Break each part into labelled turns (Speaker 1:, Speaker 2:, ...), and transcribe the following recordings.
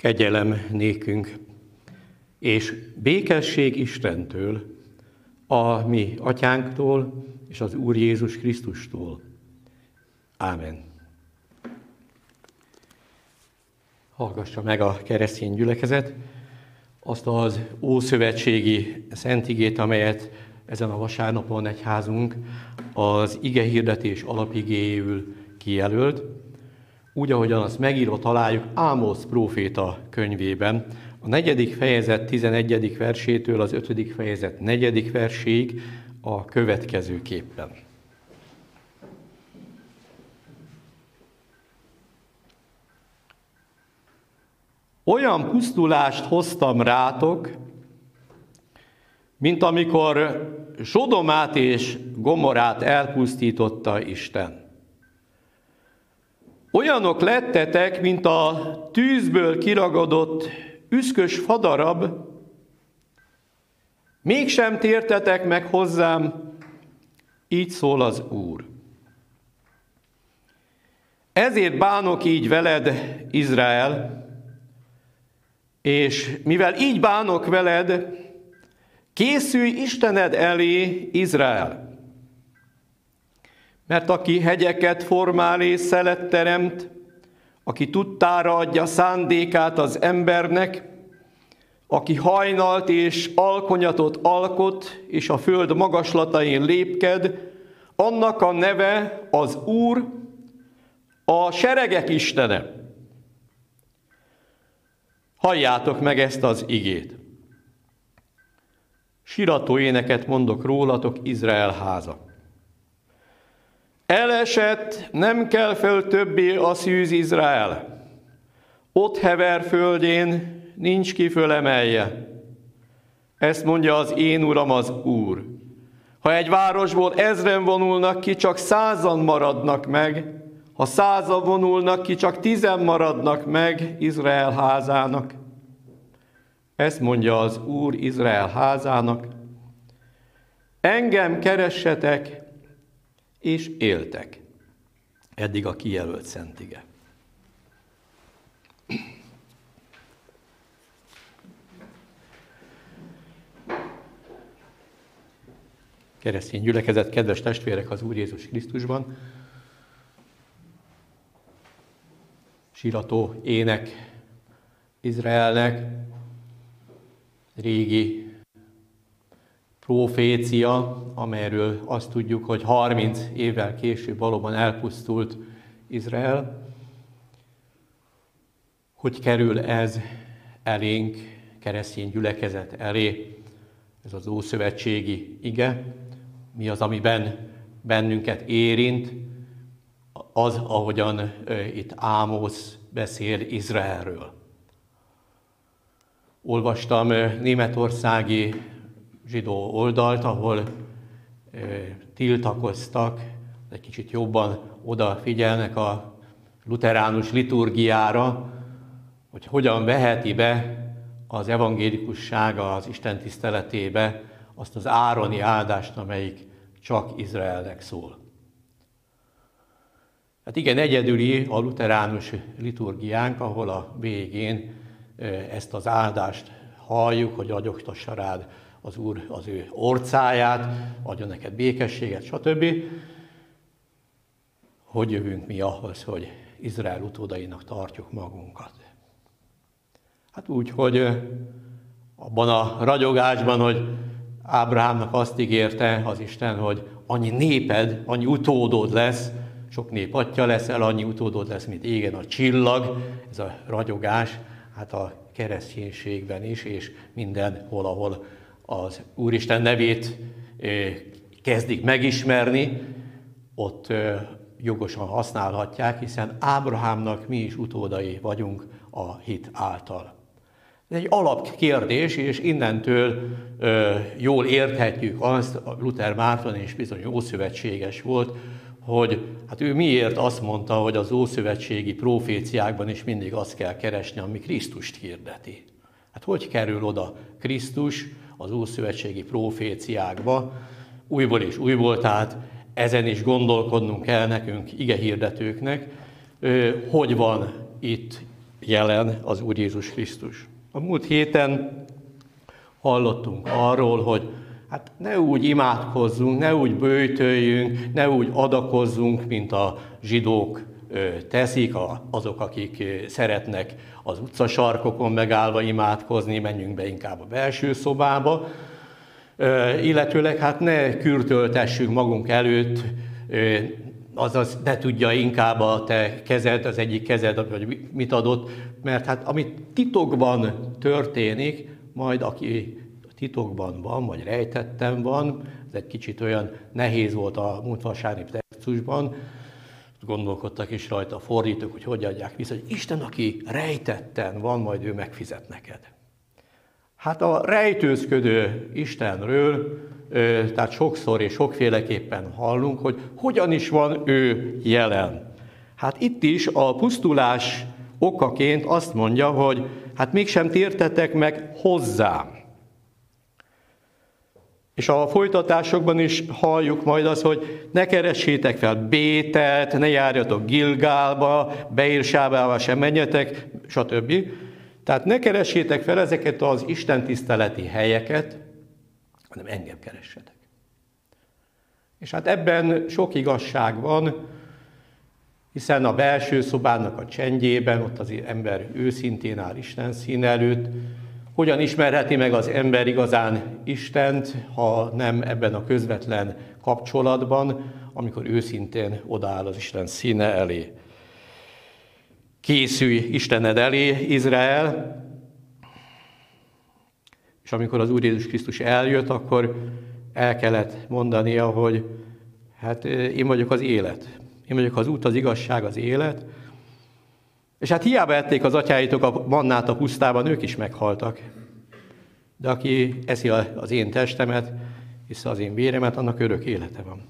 Speaker 1: Kegyelem nékünk, és békesség Istentől, a mi atyánktól és az Úr Jézus Krisztustól. Ámen. Hallgassa meg a keresztény gyülekezet azt az ószövetségi szentigét, amelyet ezen a vasárnapon egyházunk az ige hirdetés alapigéjül kijelölt, úgy, ahogyan azt megírva találjuk Ámosz próféta könyvében, a negyedik fejezet 11. versétől az ötödik fejezet negyedik verséig a következőképpen. Olyan pusztulást hoztam rátok, mint amikor Sodomát és Gomorát elpusztította Isten. Olyanok lettetek, mint a tűzből kiragadott üszkös fadarab, mégsem tértetek meg hozzám, így szól az Úr. Ezért bánok így veled, Izrael, és mivel így bánok veled, készülj Istened elé, Izrael. Mert aki hegyeket formál és szelet teremt, aki tudtára adja szándékát az embernek, aki hajnalt és alkonyatot alkot, és a föld magaslatain lépked, annak a neve az Úr, a seregek Istene. Halljátok meg ezt az igét. Sirató éneket mondok rólatok, Izrael háza. Elesett, nem kell föl többé a szűz Izrael. Ott hever földjén, nincs ki fölemelje. Ezt mondja az én uram, az Úr. Ha egy városból ezren vonulnak ki, csak százan maradnak meg, ha százan vonulnak ki, csak tizen maradnak meg Izrael házának. Ezt mondja az Úr Izrael házának. Engem keressetek, és éltek. Eddig a kijelölt szentige. Keresztény gyülekezet, kedves testvérek az Úr Jézus Krisztusban, sírató ének Izraelnek, régi profécia, amelyről azt tudjuk, hogy 30 évvel később valóban elpusztult Izrael. Hogy kerül ez elénk, keresztény gyülekezet elé, ez az ószövetségi ige, mi az, amiben bennünket érint, az, ahogyan itt Ámosz beszél Izraelről. Olvastam németországi zsidó oldalt, ahol tiltakoztak, egy kicsit jobban odafigyelnek a luteránus liturgiára, hogy hogyan veheti be az evangélikusság az Isten tiszteletébe azt az ároni áldást, amelyik csak Izraelnek szól. Hát igen, egyedüli a luteránus liturgiánk, ahol a végén ezt az áldást halljuk, hogy agyogtassa rád az Úr az ő orcáját, adjon neked békességet, stb. Hogy jövünk mi ahhoz, hogy Izrael utódainak tartjuk magunkat? Hát úgy, hogy abban a ragyogásban, hogy Ábrahámnak azt ígérte az Isten, hogy annyi néped, annyi utódod lesz, sok nép atya leszel, annyi utódod lesz, mint égen a csillag, ez a ragyogás, hát a kereszténységben is, és mindenhol, ahol az Úristen nevét kezdik megismerni, ott jogosan használhatják, hiszen Ábrahámnak mi is utódai vagyunk a hit által. Ez egy alapkérdés, és innentől ö, jól érthetjük azt, Luther Márton is bizony ószövetséges volt, hogy hát ő miért azt mondta, hogy az ószövetségi proféciákban is mindig azt kell keresni, ami Krisztust hirdeti. Hát hogy kerül oda Krisztus az ószövetségi proféciákba, újból és újból, tehát ezen is gondolkodnunk kell nekünk, ige hirdetőknek, hogy van itt jelen az Úr Jézus Krisztus. A múlt héten hallottunk arról, hogy hát ne úgy imádkozzunk, ne úgy bőjtöljünk, ne úgy adakozzunk, mint a zsidók teszik, azok, akik szeretnek az utcasarkokon megállva imádkozni, menjünk be inkább a belső szobába, illetőleg hát ne kürtöltessünk magunk előtt, azaz ne tudja inkább a te kezed, az egyik kezed, vagy mit adott, mert hát amit titokban történik, majd aki titokban van, vagy rejtettem van, ez egy kicsit olyan nehéz volt a múlt vasárnap textusban, gondolkodtak is rajta a fordítók, hogy hogy adják vissza, hogy Isten, aki rejtetten van, majd ő megfizet neked. Hát a rejtőzködő Istenről, tehát sokszor és sokféleképpen hallunk, hogy hogyan is van ő jelen. Hát itt is a pusztulás okaként azt mondja, hogy hát mégsem tértetek meg hozzám. És a folytatásokban is halljuk majd azt, hogy ne keressétek fel Bétet, ne járjatok Gilgálba, Beírsábába sem menjetek, stb. Tehát ne keressétek fel ezeket az istentiszteleti helyeket, hanem engem keressetek. És hát ebben sok igazság van, hiszen a belső szobának a csendjében, ott az ember őszintén áll Isten szín előtt, hogyan ismerheti meg az ember igazán Istent, ha nem ebben a közvetlen kapcsolatban, amikor őszintén odaáll az Isten színe elé. Készülj Istened elé, Izrael, és amikor az Úr Jézus Krisztus eljött, akkor el kellett mondania, hogy hát én vagyok az élet. Én vagyok az út, az igazság, az élet. És hát hiába ették az atyáitok a mannát a pusztában, ők is meghaltak. De aki eszi az én testemet, hisz az én véremet, annak örök élete van.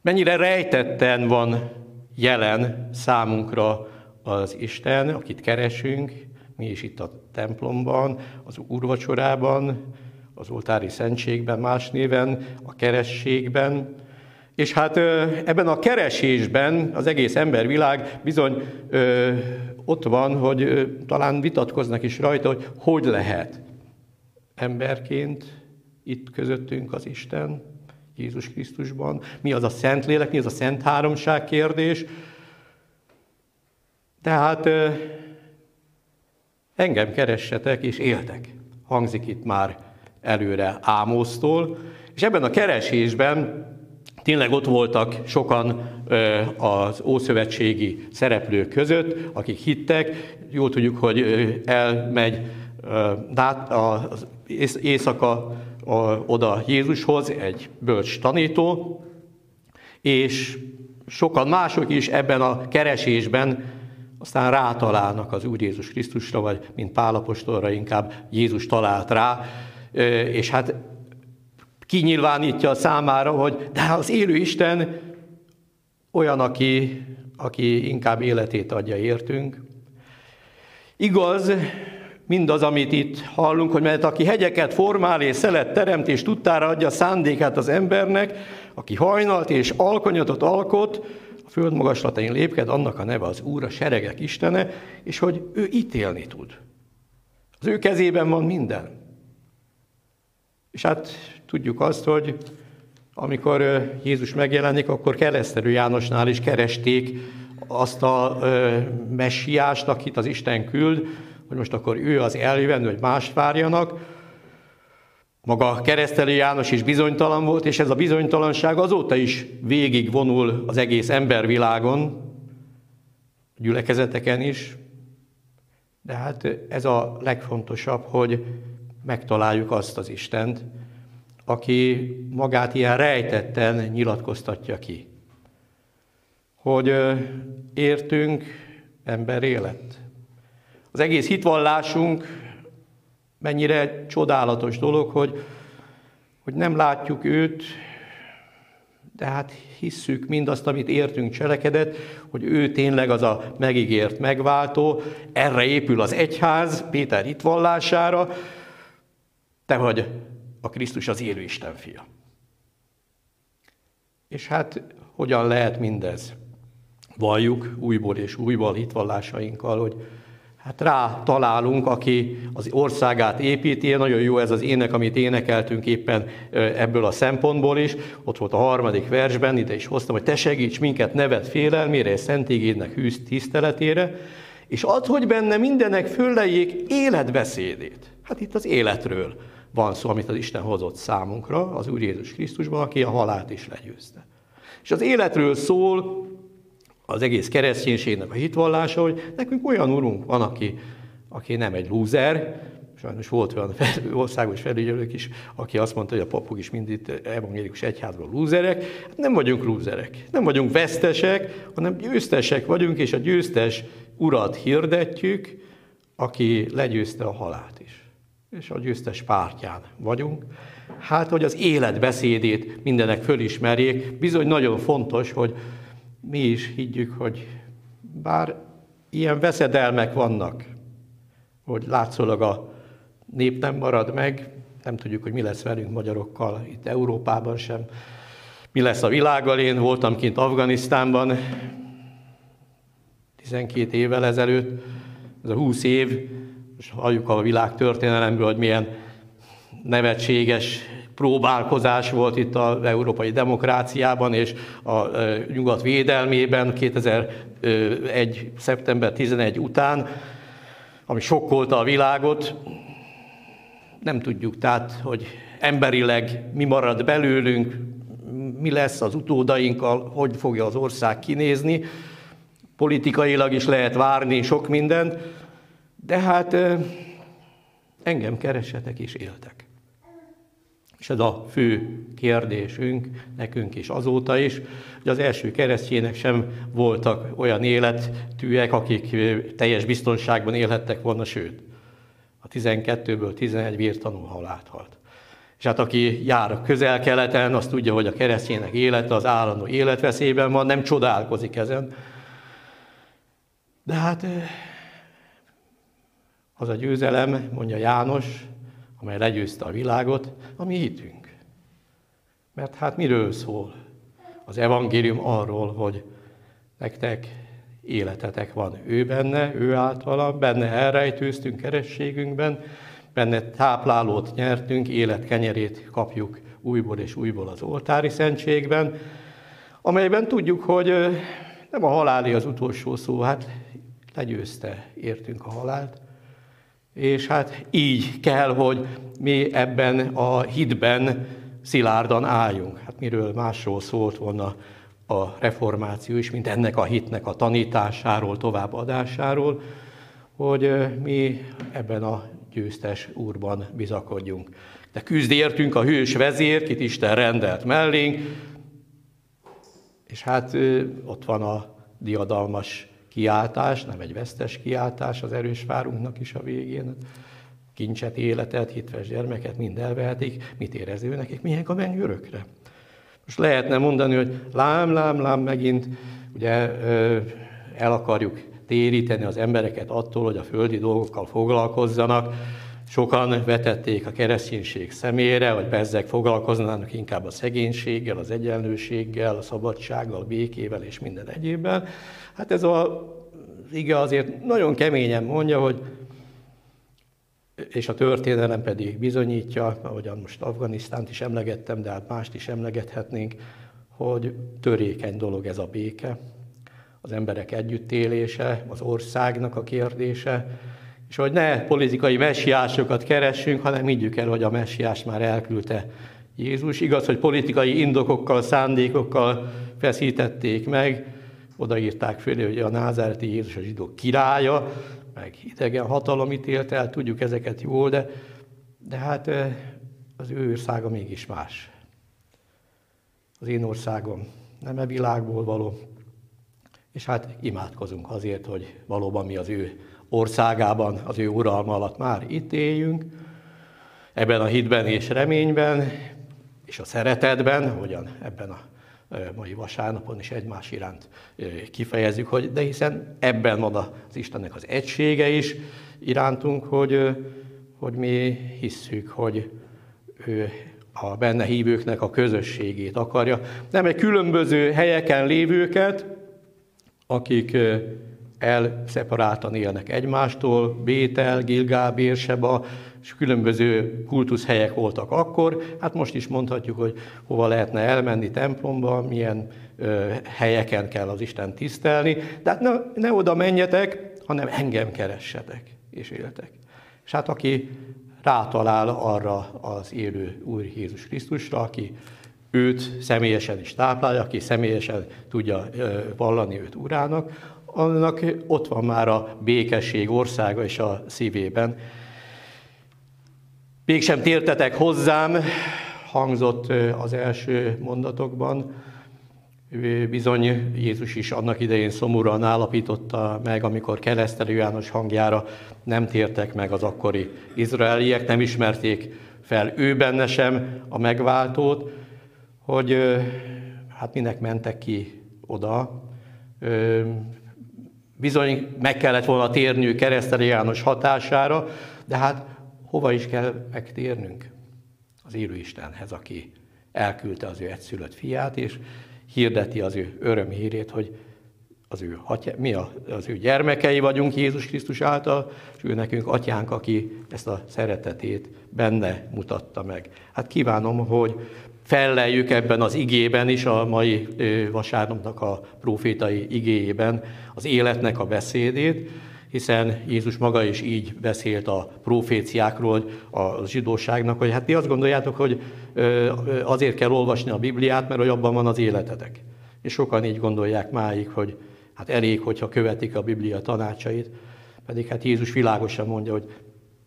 Speaker 1: Mennyire rejtetten van jelen számunkra az Isten, akit keresünk, mi is itt a templomban, az úrvacsorában, az oltári szentségben, más néven, a kerességben, és hát ebben a keresésben az egész embervilág bizony ott van, hogy talán vitatkoznak is rajta, hogy hogy lehet emberként itt közöttünk az Isten, Jézus Krisztusban. Mi az a szent lélek, mi az a szent háromság kérdés. Tehát engem keressetek és éltek. Hangzik itt már előre Ámosztól. És ebben a keresésben Tényleg ott voltak sokan az ószövetségi szereplők között, akik hittek. Jól tudjuk, hogy elmegy az éjszaka oda Jézushoz, egy bölcs tanító, és sokan mások is ebben a keresésben aztán rátalálnak az Úr Jézus Krisztusra, vagy mint Pálapostolra inkább Jézus talált rá, és hát kinyilvánítja számára, hogy de az élő Isten olyan, aki, aki inkább életét adja értünk. Igaz, mindaz, amit itt hallunk, hogy mert aki hegyeket formál és szelet teremt és tudtára adja szándékát az embernek, aki hajnalt és alkonyatot alkot, a föld magaslatain lépked, annak a neve az Úr, a seregek Istene, és hogy ő ítélni tud. Az ő kezében van minden. És hát Tudjuk azt, hogy amikor Jézus megjelenik, akkor keresztelő Jánosnál is keresték azt a messiást, akit az Isten küld, hogy most akkor ő az eljövenő, hogy mást várjanak. Maga keresztelő János is bizonytalan volt, és ez a bizonytalanság azóta is végig vonul az egész embervilágon, gyülekezeteken is. De hát ez a legfontosabb, hogy megtaláljuk azt az Istent, aki magát ilyen rejtetten nyilatkoztatja ki. Hogy értünk ember élet. Az egész hitvallásunk mennyire csodálatos dolog, hogy, hogy nem látjuk őt, de hát hisszük mindazt, amit értünk cselekedett, hogy ő tényleg az a megígért megváltó, erre épül az egyház, Péter hitvallására, te vagy a Krisztus az élő Isten fia. És hát hogyan lehet mindez? valljuk újból és újból hitvallásainkkal, hogy hát rá találunk, aki az országát építi. Nagyon jó ez az ének, amit énekeltünk éppen ebből a szempontból is. Ott volt a harmadik versben, ide is hoztam, hogy te segíts minket neved félelmére és szentigédnek hűz tiszteletére, és add, hogy benne mindenek föllejék életbeszédét. Hát itt az életről van szó, amit az Isten hozott számunkra, az Úr Jézus Krisztusban, aki a halált is legyőzte. És az életről szól az egész kereszténységnek a hitvallása, hogy nekünk olyan urunk van, aki, aki nem egy lúzer, sajnos volt olyan országos felügyelők is, aki azt mondta, hogy a papok is mind evangélikus egyházban lúzerek. Hát nem vagyunk lúzerek, nem vagyunk vesztesek, hanem győztesek vagyunk, és a győztes urat hirdetjük, aki legyőzte a halált is. És a győztes pártján vagyunk. Hát, hogy az életbeszédét mindenek fölismerjék, bizony nagyon fontos, hogy mi is higgyük, hogy bár ilyen veszedelmek vannak, hogy látszólag a nép nem marad meg, nem tudjuk, hogy mi lesz velünk magyarokkal itt Európában sem, mi lesz a világgal. Én voltam kint Afganisztánban 12 évvel ezelőtt, ez a 20 év, és halljuk a világ történelemből, hogy milyen nevetséges próbálkozás volt itt az európai demokráciában és a nyugat védelmében 2001. szeptember 11 után, ami sokkolta a világot. Nem tudjuk tehát, hogy emberileg mi marad belőlünk, mi lesz az utódainkkal, hogy fogja az ország kinézni. Politikailag is lehet várni sok mindent, de hát engem keresetek és éltek. És ez a fő kérdésünk nekünk is azóta is, hogy az első keresztjének sem voltak olyan élettűek, akik teljes biztonságban élhettek volna, sőt, a 12-ből 11 vértanú halált halt. És hát aki jár a közel-keleten, az tudja, hogy a keresztjének élete az állandó életveszélyben van, nem csodálkozik ezen. De hát az a győzelem, mondja János, amely legyőzte a világot, a mi hitünk. Mert hát miről szól? Az evangélium arról, hogy nektek életetek van ő benne, ő általa, benne elrejtőztünk kerességünkben, benne táplálót nyertünk, életkenyerét kapjuk újból és újból az oltári szentségben, amelyben tudjuk, hogy nem a haláli az utolsó szó, hát legyőzte, értünk a halált, és hát így kell, hogy mi ebben a hitben szilárdan álljunk. Hát miről másról szólt volna a reformáció is, mint ennek a hitnek a tanításáról, továbbadásáról, hogy mi ebben a győztes úrban bizakodjunk. De küzd értünk a hős vezér, kit Isten rendelt mellénk, és hát ott van a diadalmas kiáltás, nem egy vesztes kiáltás az erős várunknak is a végén. Kincset, életet, hitves gyermeket mind elvehetik, mit érez ő nekik, milyen a menj örökre. Most lehetne mondani, hogy lám, lám, lám, megint ugye el akarjuk téríteni az embereket attól, hogy a földi dolgokkal foglalkozzanak. Sokan vetették a kereszténység szemére, hogy bezzek foglalkoznának inkább a szegénységgel, az egyenlőséggel, a szabadsággal, a békével és minden egyébben. Hát ez a, ige azért nagyon keményen mondja, hogy és a történelem pedig bizonyítja, ahogyan most Afganisztánt is emlegettem, de hát mást is emlegethetnénk, hogy törékeny dolog ez a béke, az emberek együttélése, az országnak a kérdése, és hogy ne politikai messiásokat keressünk, hanem higgyük el, hogy a messiás már elküldte Jézus. Igaz, hogy politikai indokokkal, szándékokkal feszítették meg, odaírták fölé, hogy a názáreti Jézus a zsidók királya, meg idegen hatalom ítélt el, tudjuk ezeket jól, de, de hát az ő országa mégis más. Az én országom nem e világból való, és hát imádkozunk azért, hogy valóban mi az ő országában, az ő uralma alatt már itt éljünk, ebben a hitben és reményben, és a szeretetben, hogyan ebben a mai vasárnapon is egymás iránt kifejezzük, hogy de hiszen ebben van az Istennek az egysége is irántunk, hogy, hogy mi hisszük, hogy ő a benne hívőknek a közösségét akarja. Nem egy különböző helyeken lévőket, akik elszeparáltan élnek egymástól, Bétel, Gilgál, Bérseba, és különböző kultuszhelyek voltak akkor. Hát most is mondhatjuk, hogy hova lehetne elmenni templomba, milyen ö, helyeken kell az Isten tisztelni. De hát ne, ne oda menjetek, hanem engem keressetek és éltek. És hát aki rátalál arra az élő Úr Jézus Krisztusra, aki őt személyesen is táplálja, aki személyesen tudja vallani őt urának, annak ott van már a békesség országa is a szívében. Mégsem tértetek hozzám, hangzott az első mondatokban, Bizony Jézus is annak idején szomorúan állapította meg, amikor keresztelő János hangjára nem tértek meg az akkori izraeliek, nem ismerték fel ő benne sem a megváltót, hogy hát minek mentek ki oda. Bizony meg kellett volna térniük keresztelő János hatására, de hát hova is kell megtérnünk? Az élő Istenhez, aki elküldte az ő egyszülött fiát, és hirdeti az ő örömhírét, hogy az ő atya, mi az ő gyermekei vagyunk Jézus Krisztus által, és ő nekünk atyánk, aki ezt a szeretetét benne mutatta meg. Hát kívánom, hogy felleljük ebben az igében is, a mai vasárnapnak a profétai igéjében az életnek a beszédét, hiszen Jézus maga is így beszélt a proféciákról a zsidóságnak, hogy hát ti azt gondoljátok, hogy azért kell olvasni a Bibliát, mert hogy abban van az életetek. És sokan így gondolják máig, hogy hát elég, hogyha követik a Biblia tanácsait, pedig hát Jézus világosan mondja, hogy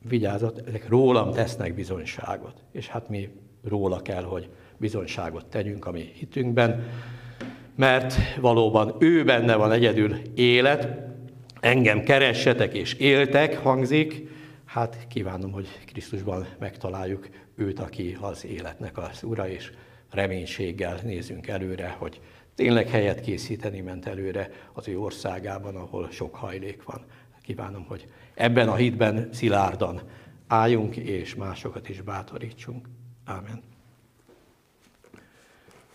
Speaker 1: vigyázat, ezek rólam tesznek bizonyságot. És hát mi róla kell, hogy bizonyságot tegyünk a mi hitünkben, mert valóban ő benne van egyedül élet, engem keressetek és éltek, hangzik, hát kívánom, hogy Krisztusban megtaláljuk őt, aki az életnek az ura, és reménységgel nézünk előre, hogy tényleg helyet készíteni ment előre az ő országában, ahol sok hajlék van. Kívánom, hogy ebben a hitben szilárdan álljunk, és másokat is bátorítsunk. Ámen.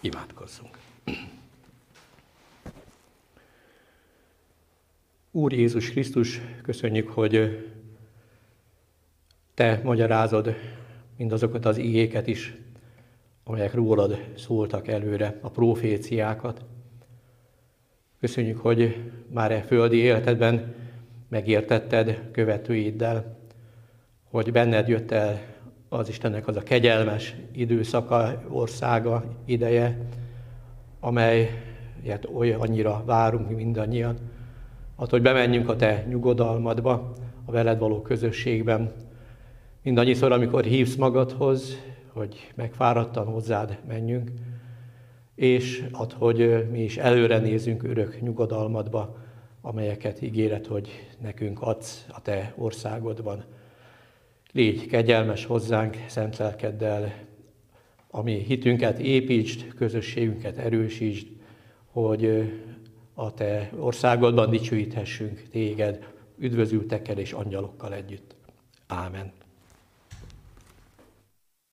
Speaker 1: Imádkozzunk. Úr Jézus Krisztus, köszönjük, hogy Te magyarázod mindazokat az igéket is, amelyek rólad szóltak előre, a proféciákat. Köszönjük, hogy már e földi életedben megértetted követőiddel, hogy benned jött el az Istennek az a kegyelmes időszaka, országa, ideje, amelyet olyan annyira várunk mi mindannyian, attól, hogy bemenjünk a te nyugodalmadba, a veled való közösségben. Mindannyiszor, amikor hívsz magadhoz, hogy megfáradtan hozzád menjünk, és ad, hogy mi is előre nézünk örök nyugodalmadba, amelyeket ígéret, hogy nekünk adsz a te országodban. Légy kegyelmes hozzánk szent lelkeddel, ami hitünket építsd, közösségünket erősítsd, hogy a te országodban dicsőíthessünk téged, üdvözültekkel és angyalokkal együtt. Ámen.